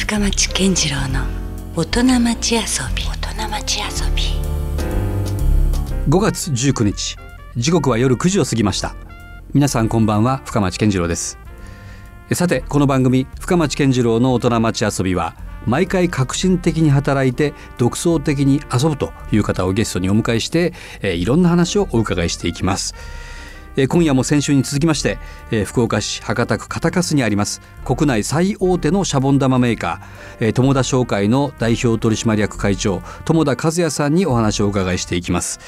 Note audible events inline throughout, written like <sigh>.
深町健次郎の大人町遊び。大人町遊び。5月19日。時刻は夜9時を過ぎました。皆さんこんばんは。深町健次郎です。さてこの番組深町健次郎の大人町遊びは毎回革新的に働いて独創的に遊ぶという方をゲストにお迎えして、えー、いろんな話をお伺いしていきます。今夜も先週に続きまして、福岡市博多区片粕にあります国内最大手のシャボン玉メーカー、友田商会の代表取締役会長友田和也さんにお話をお伺いしていきます。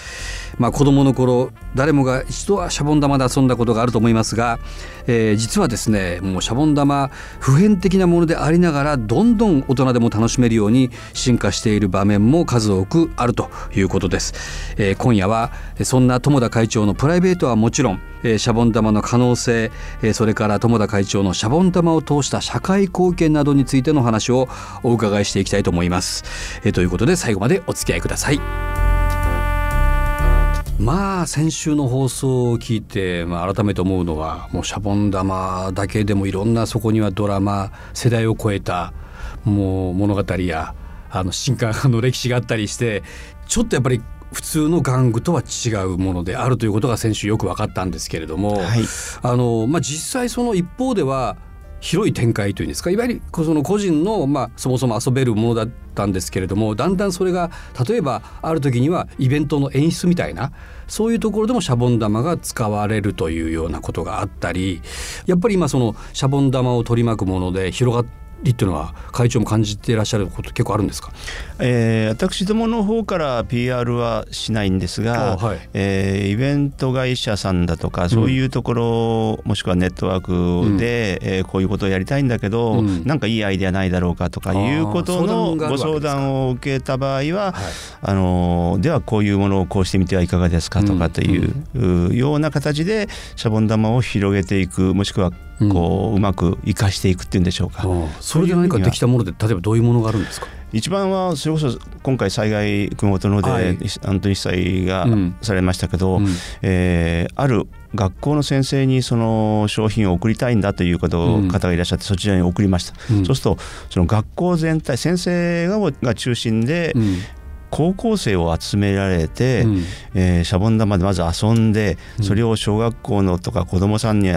まあ、子供の頃誰もが一度はシャボン玉で遊んだことがあると思いますが、えー、実はですねもうシャボン玉普遍的なものでありながらどんどん大人でも楽しめるように進化している場面も数多くあるということです。えー、今夜はそんな友田会長のプライベートはもちろんえー、シャボン玉の可能性、えー、それから友田会長のシャボン玉を通した社会貢献などについての話をお伺いしていきたいと思います。えー、ということで最後までお付き合いください。まあ先週の放送を聞いて、まあ、改めて思うのはもうシャボン玉だけでもいろんなそこにはドラマ世代を超えたもう物語やあの新刊の歴史があったりしてちょっとやっぱり普通の玩具とは違うものであるということが先週よく分かったんですけれども、はい、あのまあ、実際その一方では広い展開というんですかいわゆるその個人の、まあ、そもそも遊べるものだったんですけれどもだんだんそれが例えばある時にはイベントの演出みたいなそういうところでもシャボン玉が使われるというようなことがあったりやっぱり今そのシャボン玉を取り巻くもので広がってりっていうのは会長も感じていらっしゃること結構あるんですか、えー、私どもの方から PR はしないんですが、はい、えー、イベント会社さんだとかそういうところ、うん、もしくはネットワークで、うん、えー、こういうことをやりたいんだけど、うん、なんかいいアイデアないだろうかとかいうことのご相談を受けた場合は、はい、あのではこういうものをこうしてみてはいかがですかとかという、うん、ような形でシャボン玉を広げていくもしくはこううまく生かしていくっていうんでしょうか。それで何かできたもので例えばどういうものがあるんですか？一番はそれこそ今回災害熊本ので、はい、本当に被災がされましたけど、うん、えー、ある学校の先生にその商品を送りたいんだという方がいらっしゃってそちらに送りました、うん、そうするとその学校全体先生が中心で、高校生を集められて、うん、えー、シャボン玉でまず遊んでそれを小学校のとか子どもさんに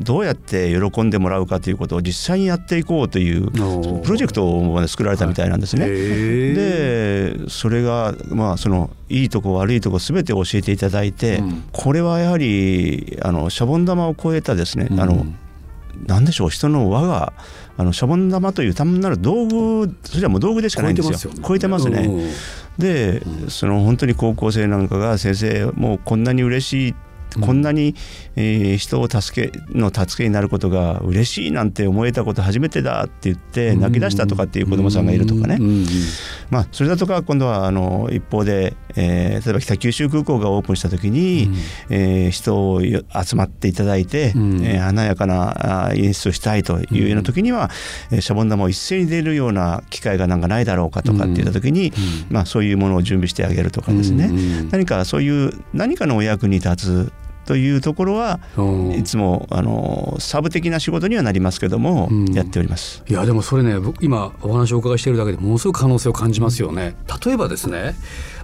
どうやって喜んでもらうかということを実際にやっていこうというプロジェクトを作られたみたいなんですね。でそれがまあそのいいとこ悪いとこ全て教えていただいて、うん、これはやはりあのシャボン玉を超えたですね、うん、あの何でしょう人の輪があのシャボン玉という単なる道具それはもう道具でしかないんですよ。超えてますね。で、その本当に高校生なんかが先生もうこんなに嬉しいこんなに、えー、人を助けの助けになることが嬉しいなんて思えたこと初めてだって言って泣き出したとかっていう子どもさんがいるとかね、まあ、それだとか今度はあの一方で、えー、例えば北九州空港がオープンした時に、うん、えー、人を集まっていただいて、うん、えー、華やかな演出をしたいというような時には、うん、シャボン玉を一斉に出るような機会がなんかないだろうかとかって言った時に、まあ、そういうものを準備してあげるとかですね、何かそういう何かのお役に立つというところはいつもあのサブ的な仕事にはなりますけども、うん、やっております。いやでもそれね今お話をお伺いしているだけでものすごく可能性を感じますよね。例えばですね、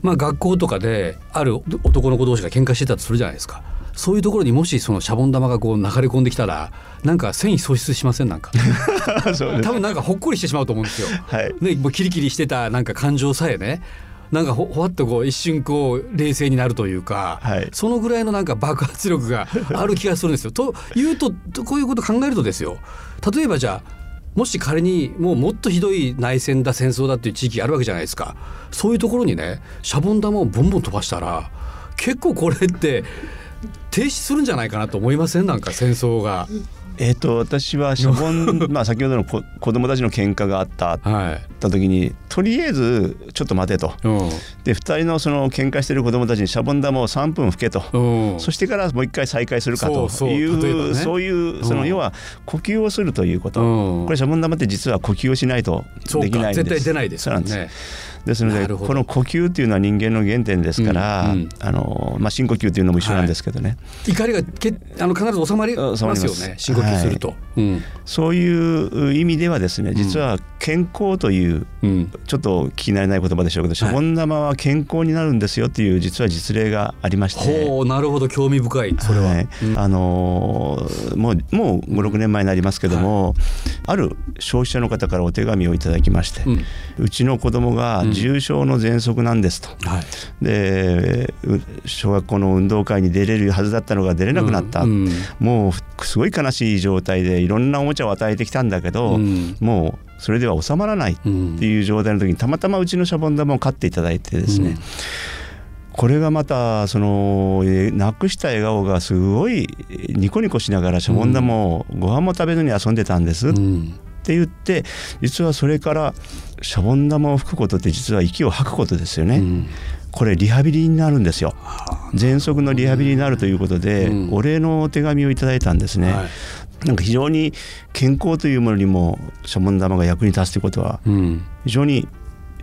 まあ、学校とかである男の子同士が喧嘩してたとするじゃないですか。そういうところにもしそのシャボン玉がこう流れ込んできたらなんか繊維喪失しません？なんか。<laughs> 多分なんかほっこりしてしまうと思うんですよ。はい、ね、もうキリキリしてたなんか感情さえねなんかほほわっとこう一瞬こう冷静になるというか、はい、そのぐらいのなんか爆発力が <laughs> ある気がするんですよ。というとこういうこと考えるとですよ例えばじゃあもし仮にもうもっとひどい内戦だ戦争だっていう地域あるわけじゃないですかそういうところにねシャボン玉をボンボン飛ばしたら結構これって停止するんじゃないかなと思いません？なんか戦争が。えーと、私はシャボンまあ先ほどの子子供たちの喧嘩があった、はい、た時にとりあえずちょっと待てと、うん、で2人のその喧嘩してる子供たちにシャボン玉を3分吹けと、うん、そしてからもう一回再開するかというそういうその要は呼吸をするということ、うん、これシャボン玉って実は呼吸をしないとできないんです。絶対出ないですよね。ですのでこの呼吸っていうのは人間の原点ですから、うんうん、あのまあ、深呼吸っていうのも一緒なんですけどね、はい、怒りがけあの必ず収まります。よね。深呼吸消すると、はい。うん、そういう意味ではですね実は健康という、うん、ちょっと聞き慣れない言葉でしょうけど、シャボン玉は健康になるんですよっていう実は実例がありまして、ほうなるほど。興味深いそれは、はい。あのー、もうもう56年前になりますけども、ある消費者の方からお手紙をいただきまして、うちの子供が重症の喘息なんですと、で小学校の運動会に出れるはずだったのが出れなくなった、もうすごい悲しい状態でいろんなおもちゃを与えてきたんだけど、もうそれでは収まらないっていう状態の時にたまたまうちのシャボン玉を買っていただいてですね、これがまたそのなくした笑顔がすごいニコニコしながらシャボン玉をご飯も食べずに遊んでたんです、って言って実はそれからシャボン玉を吹くことって実は息を吐くことですよね。これリハビリになるんですよ。喘息のリハビリになるということで、お礼のお手紙をいただいたんですね、はい、なんか非常に健康というものにもシャボン玉が役に立つということは、非常に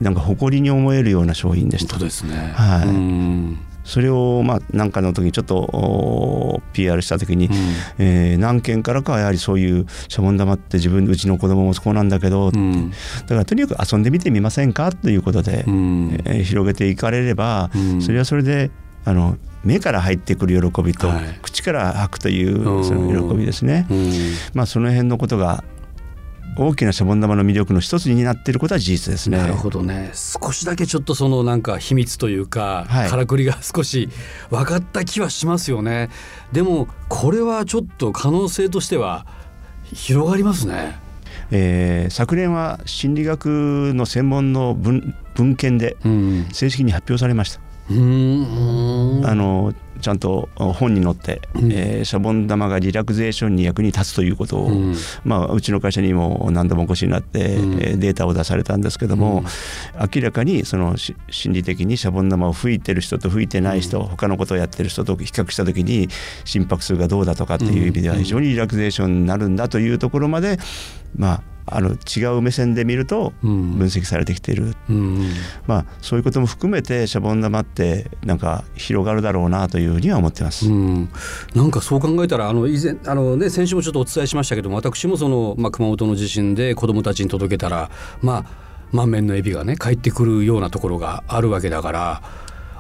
なんか誇りに思えるような商品でした。ですね、はい。それをまあ何かの時にちょっと PR した時に、うん、えー、何件からかはやはりそういうシャボン玉って自分うちの子供もそうなんだけど、うん、だからとにかく遊んでみてみませんかということで、うん、えー、広げていかれれば、それはそれであの目から入ってくる喜びと、はい、口から吐くというその喜びですね、まあ、その辺のことが大きなシャボン玉の魅力の一つになっていることは事実ですね。なるほどね。少しだけちょっとそのなんか秘密というか、はい、からくりが少し分かった気はしますよね。でもこれはちょっと可能性としては広がりますね。えー、昨年は心理学の専門の文文献で正式に発表されました。あのちゃんと本に載って、うん、えー、シャボン玉がリラクゼーションに役に立つということを、うん、まあ、うちの会社にも何度もお越しになって、うん、データを出されたんですけども、明らかにその心理的にシャボン玉を吹いてる人と吹いてない人、うん、他のことをやってる人と比較した時に心拍数がどうだとかっていう意味では非常にリラクゼーションになるんだというところまでまああの違う目線で見ると分析されてきている、うん、まあ、そういうことも含めてシャボン玉ってなんか広がるだろうなというふうには思ってます、うん、なんかそう考えたらあの以前あの、ね、先週もちょっとお伝えしましたけども私もその、まあ、熊本の地震で子どもたちに届けたらまあ満面のエビがね帰ってくるようなところがあるわけだから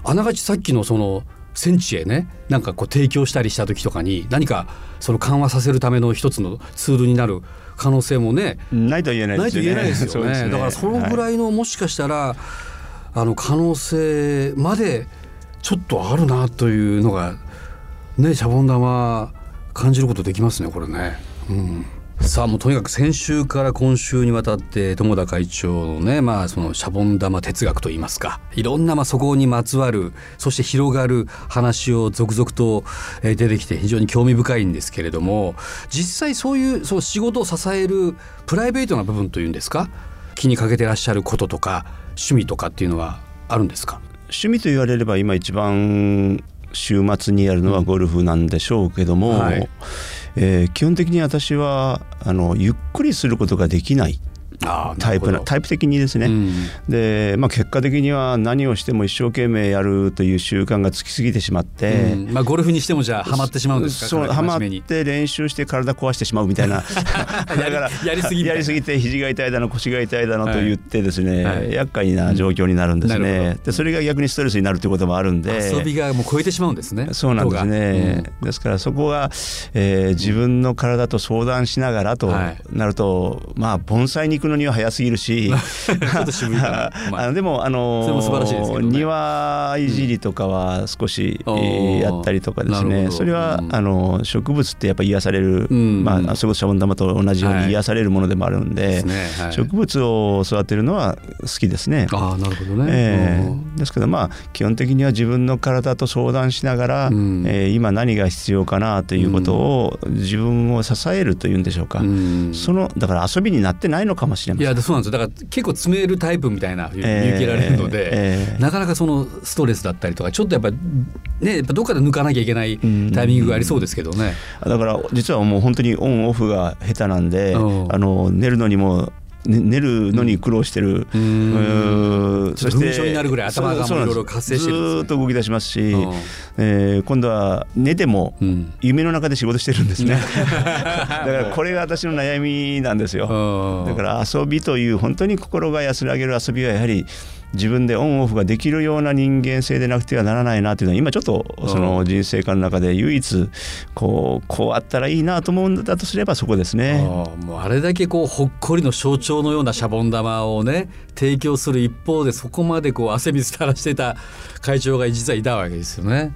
あながちさっきのその戦地へねなんかこう提供したりした時とかに何かその緩和させるための一つのツールになる可能性もねないと言えないですよね。ですよねね、だからそのぐらいの、もしかしたらあの可能性までちょっとあるなというのがねシャボン玉感じることできますねこれね。うんさあもうとにかく先週から今週にわたって友田会長のねまあそのシャボン玉哲学といいますかいろんなまあそこにまつわるそして広がる話を続々と出てきて非常に興味深いんですけれども実際そういうその仕事を支えるプライベートな部分というんですか気にかけてらっしゃることとか趣味とかっていうのはあるんですか？趣味と言われれば今一番週末にやるのはゴルフなんでしょうけども、うんはいえー、基本的に私はあのゆっくりすることができない。タイプなタイプ的にですね、うん、で、まあ、結果的には何をしても一生懸命やるという習慣がつきすぎてしまって、うん、まあ、ゴルフにしてもじゃあはまってしまうんですか？そうはまって練習して体壊してしまうみたいな。<laughs> だからやりすぎやりすぎて肘が痛いだの腰が痛いだのと言ってですね、はい。はい、厄介な状況になるんですね、でそれが逆にストレスになるということもあるんで。遊びがもう超えてしまうんですね。そうなんですね、うん、ですからそこは、えー、自分の体と相談しながらとなると、はい、まあ盆栽に行くのには早すぎるし。あ。のでもあの庭いじりとかは少し、やったりとかですね。それは、あの植物ってやっぱ癒される、まあそれこそシャボン玉と同じように癒されるものでもあるんで、植物を育てるのは好きですね。あなるほどね、えー、ですけどまあ基本的には自分の体と相談しながら、うん、えー、今何が必要かなということを自分を支えるというんでしょうか、うん、そのだから遊びになってないのかもしれません。そうなんですよ。だから結構詰めるタイプみたいな見受けられるので、えーえー、なかなかそのストレスだったりとかちょっとやっぱねやっぱどっかで抜かなきゃいけないタイミングがありそうですけどね。だから実はもう本当にオンオフが下手なんで、あの寝るのにもね、寝るのに苦労してる、うん、そしてになるぐらい頭がいろいろ活性してる、ね、ずっと動き出しますし、えー、今度は寝ても夢の中で仕事してるんですね、<laughs> だからこれが私の悩みなんですよ。だから遊びという本当に心が安らげる遊びはやはり自分でオンオフができるような人間性でなくてはならないなというのは今ちょっとその人生観の中で唯一こうこうあったらいいなと思うんだとすればそこですね。もうあれだけこうほっこりの象徴のようなシャボン玉をね提供する一方でそこまでこう汗水垂らしてた会長が実はいたわけですよね。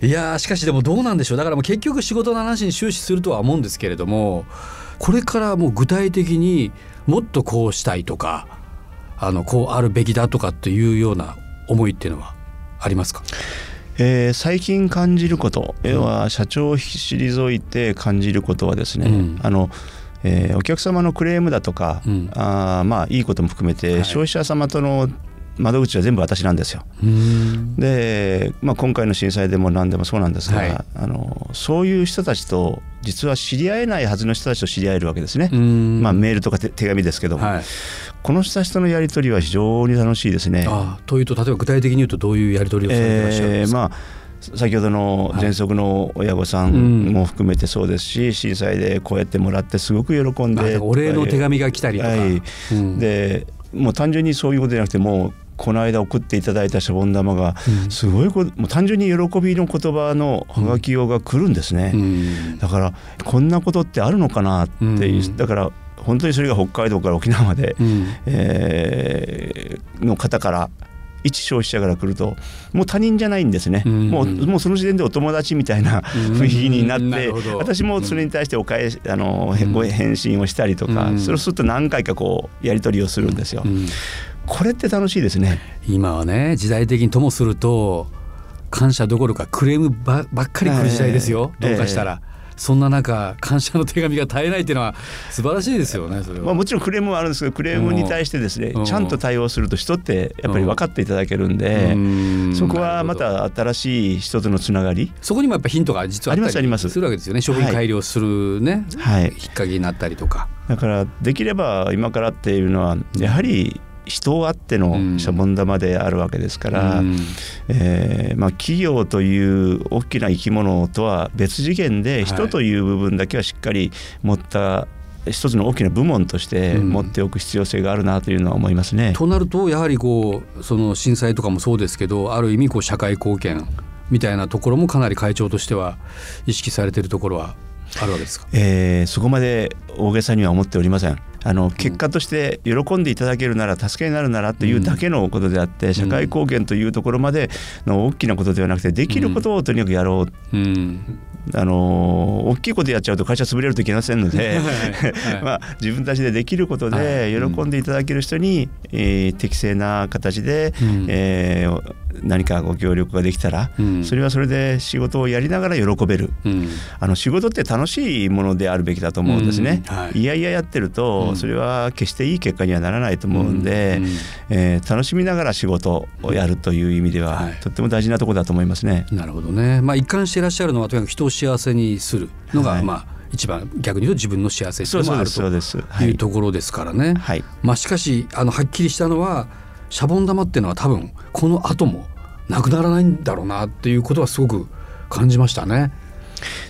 いやしかしでもどうなんでしょうだからもう結局仕事の話に終始するとは思うんですけれどもこれからもう具体的にもっとこうしたいとかあのこうあるべきだとかっていうような思いっていうのはありますか？えー、最近感じること、うん、要は社長を退いて感じることはですね、うん、あのえー、お客様のクレームだとか、うん、あまあいいことも含めて、はい、消費者様との窓口は全部私なんですよ。で、まあ、今回の震災でも何でもそうなんですが、はい、あのそういう人たちと実は知り合えないはずの人たちと知り合えるわけですね。まあ、メールとか手紙ですけども、はい、この人たちとのやり取りは非常に楽しいですね。あというと例えば具体的に言うとどういうやり取りをされてらっしゃるんですか、えーまあ先ほどの喘息の親御さんも含めてそうですし、震災でこうやってもらってすごく喜んでお礼の手紙が来たりとか、はい。うん、でもう単純にそういうことじゃなくてもうこの間送っていただいたシャボン玉がすごいこ、もう単純に喜びの言葉のハガキ用が来るんですね、だからこんなことってあるのかなって、だから本当にそれが北海道から沖縄まで、うん、えー、の方から一消費者から来るともう他人じゃないんですね、うん。もうもうその時点でお友達みたいな雰囲気になって、うん、私もそれに対してお返しあの、うん、ご返信をしたりとか、そうすると何回かこうやり取りをするんですよ。これって楽しいですね。今はね時代的にともすると感謝どころかクレームばばっかり来る時代ですよ、えー、どうかしたら。えーそんな中感謝の手紙が絶えないっていうのは素晴らしいですよねそれは、まあ、もちろんクレームもあるんですけどクレームに対してですねちゃんと対応すると人ってやっぱり分かっていただけるんでそこはまた新しい人とのつながり。そこにもやっぱヒントが実はあったりするわけですよね。商品改良するね、はい、きっかけになったりとか。だからできれば今からっていうのはやはり人あってのシャボン玉であるわけですから、うん、えー、まあ、企業という大きな生き物とは別次元で人という部分だけはしっかり持った、一つの大きな部門として持っておく必要性があるなというのは思いますね。うん、となるとやはりこうその震災とかもそうですけどある意味こう社会貢献みたいなところもかなり会長としては意識されているところはあるわけですか、えー、そこまで大げさには思っておりません。あの結果として喜んでいただけるなら助けになるならというだけのことであって社会貢献というところまでの大きなことではなくてできることをとにかくやろう、あの大きいことやっちゃうと会社潰れるといけませんので <laughs> まあ、自分たちでできることで喜んでいただける人に、えー、適正な形で、うん、えー、何かご協力ができたら、うん、それはそれで仕事をやりながら喜べる、うん、あの仕事って楽しいものであるべきだと思うんですね。はい、いやいややってると、それは決していい結果にはならないと思うんで、うん、えー、楽しみながら仕事をやるという意味では、はい、とっても大事なところだと思いますね。なるほどね、まあ、一貫していらっしゃるのはとにかく人を幸せにするのが、はい、まあ一番逆に言うと自分の幸せっていうのもあると。いうところですからね。はい、まあ、しかしあのはっきりしたのはシャボン玉っていうのは多分この後もなくならないんだろうなっていうことはすごく感じましたね。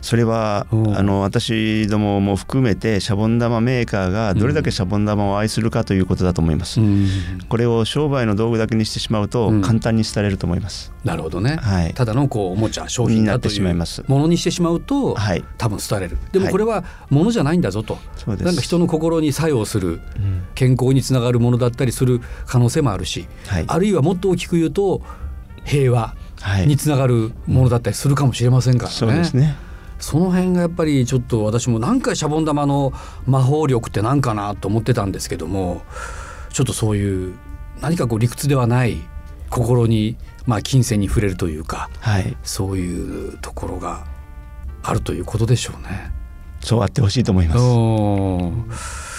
それはあの私どもも含めてシャボン玉メーカーがどれだけシャボン玉を愛するかということだと思います、うん、これを商売の道具だけにしてしまうと簡単に廃れると思います、うん、なるほどね、はい、ただのこうおもちゃ商品だというものにしてしまうと、はい、多分廃れる。でもこれはものじゃないんだぞと、はい、なんか人の心に作用する、健康につながるものだったりする可能性もあるし、はい、あるいはもっと大きく言うと平和につながるものだったりするかもしれませんからね。そうですねその辺がやっぱりちょっと私も何回シャボン玉の魔法力って何かなと思ってたんですけどもちょっとそういう何かこう理屈ではない心にまあ金銭に触れるというか、はい、そういうところがあるということでしょうね。そうあってほしいと思います。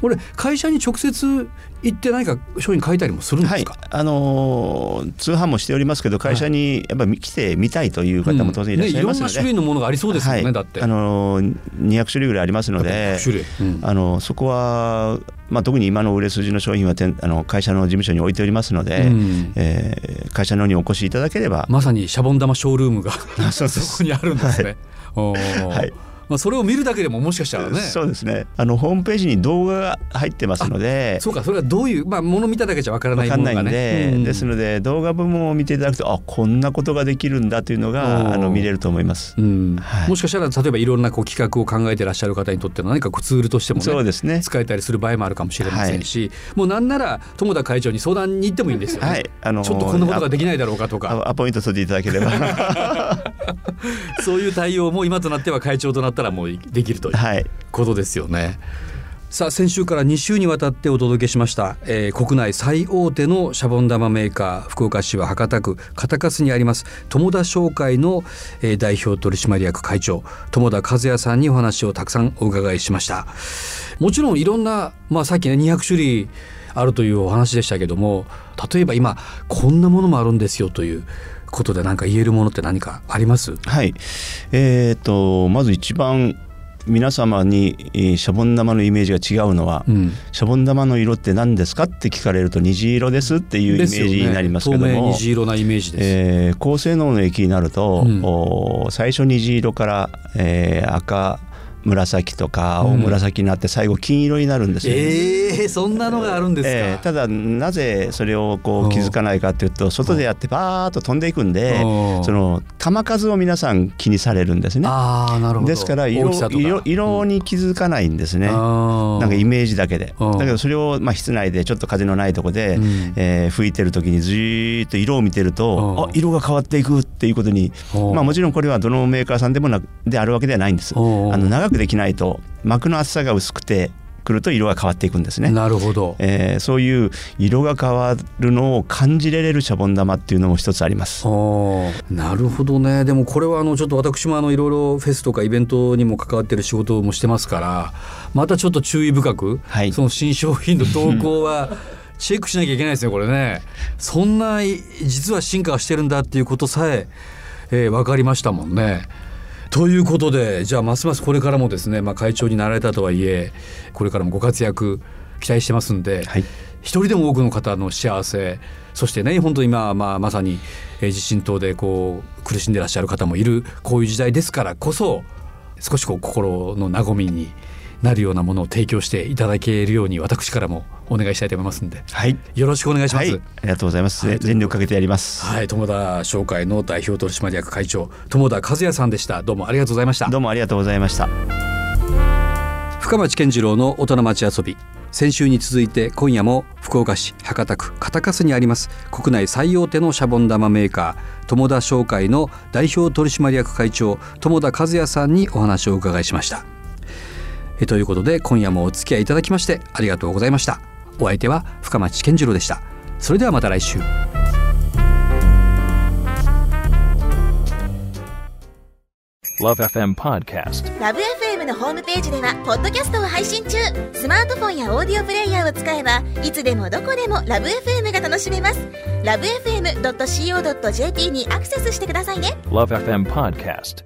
これ会社に直接行って何か商品買いたりもするんですか、はい、あのー、通販もしておりますけど会社にやっぱり来てみたいという方も当然いらっしゃいますので、うんね、いろんな種類のものがありそうですよね、はい、だって、あのー、200種類ぐらいありますので、うん、あのそこは、まあ、特に今の売れ筋の商品はあの会社の事務所に置いておりますので、うん、えー、会社の方にお越しいただければ。まさにシャボン玉ショールームが <laughs> そこにあるんですね。はい、はいまあ、それを見るだけでももしかしたらね。そうですね。あのホームページに動画が入ってますので。そうかそれはどういう、まあ、もの見ただけじゃわからないものが、ね、かんないんで、うん、ですので動画部門を見ていただくとあこんなことができるんだというのがあの見れると思います、うん。はい、もしかしたら例えばいろんなこう企画を考えてらっしゃる方にとっての何かこうツールとしてもねそうですね。使えたりする場合もあるかもしれませんし、はい、もうなんなら友田会長に相談に行ってもいいんですよね、はい、あのー、ちょっとこんなことができないだろうかとか。アポイント取っていただければ。<laughs> そういう対応も今となっては会長となったらもうできるということですよね。はいさあ先週から2週にわたってお届けしました、えー、国内最大手のシャボン玉メーカー福岡市は博多区片粕にあります友田商会の、えー、代表取締役会長友田和也さんにお話をたくさんお伺いしましたもちろんいろんな、まあ、さっきね200種類あるというお話でしたけども例えば今こんなものもあるんですよということで何か言えるものって何かあります？はい。えーと、まず一番皆様にシャボン玉のイメージが違うのは、うん、シャボン玉の色って何ですかって聞かれると虹色ですっていうイメージになりますけども、ね、虹色なイメージです、えー、高性能の液になると、うん、最初虹色から、えー、赤紫とか青紫になって最後金色になるんですよ、ね、えー、そんなのがあるんですか、えー、ただなぜそれをこう気づかないかというと外でやってバーッと飛んでいくんでその球数を皆さん気にされるんですね。あなるほど。ですから色色色に気づかないんですね、うん、なんかイメージだけで。だけどそれをまあ室内でちょっと風のないとこで、うん、えー、吹いてる時にじーっと色を見てるとあ色が変わっていくっていうことにまあもちろんこれはどのメーカーさんでもなであるわけではないんです。あの長くできないと膜の厚さが薄くてくると色が変わっていくんですね。なるほど、えー、そういう色が変わるのを感じれれるシャボン玉っていうのも一つあります。なるほどね。でもこれはあのちょっと私もあのいろいろフェスとかイベントにも関わってる仕事もしてますから、またちょっと注意深く、はい、その新商品の投稿は <laughs> チェックしなきゃいけないですねこれね。そんな実は進化してるんだっていうことさええー、分かりましたもんね。ということでじゃあますますこれからもですね、まあ、会長になられたとはいえこれからもご活躍期待してますんで、はい、一人でも多くの方の幸せそしてね本当今、まあ、まさに地震等でこう苦しんでらっしゃる方もいるこういう時代ですからこそ少しこう心の和みになるようなものを提供していただけるように私からもお願いしたいと思いますんで、はい、よろしくお願いします、はい、ありがとうございます、はい、全力かけてやります。はい。友田商会の代表取締役会長友田和也さんでした。どうもありがとうございました。どうもありがとうございました。深町健次郎の大人町遊び。先週に続いて今夜も福岡市博多区片粕にあります国内最大手のシャボン玉メーカー友田商会の代表取締役会長友田和也さんにお話をお伺いしましたえということで今夜もお付き合いいただきましてありがとうございました。お相手は深町健次郎でした。それではまた来週。ラブ f m Podcast ラブ f m のホームページではポッドキャストを配信中。スマートフォンやオーディオプレイヤーを使えばいつでもどこでもラブ f m が楽しめます。ラブ FM.co.jp にアクセスしてくださいね。LoveFM Podcast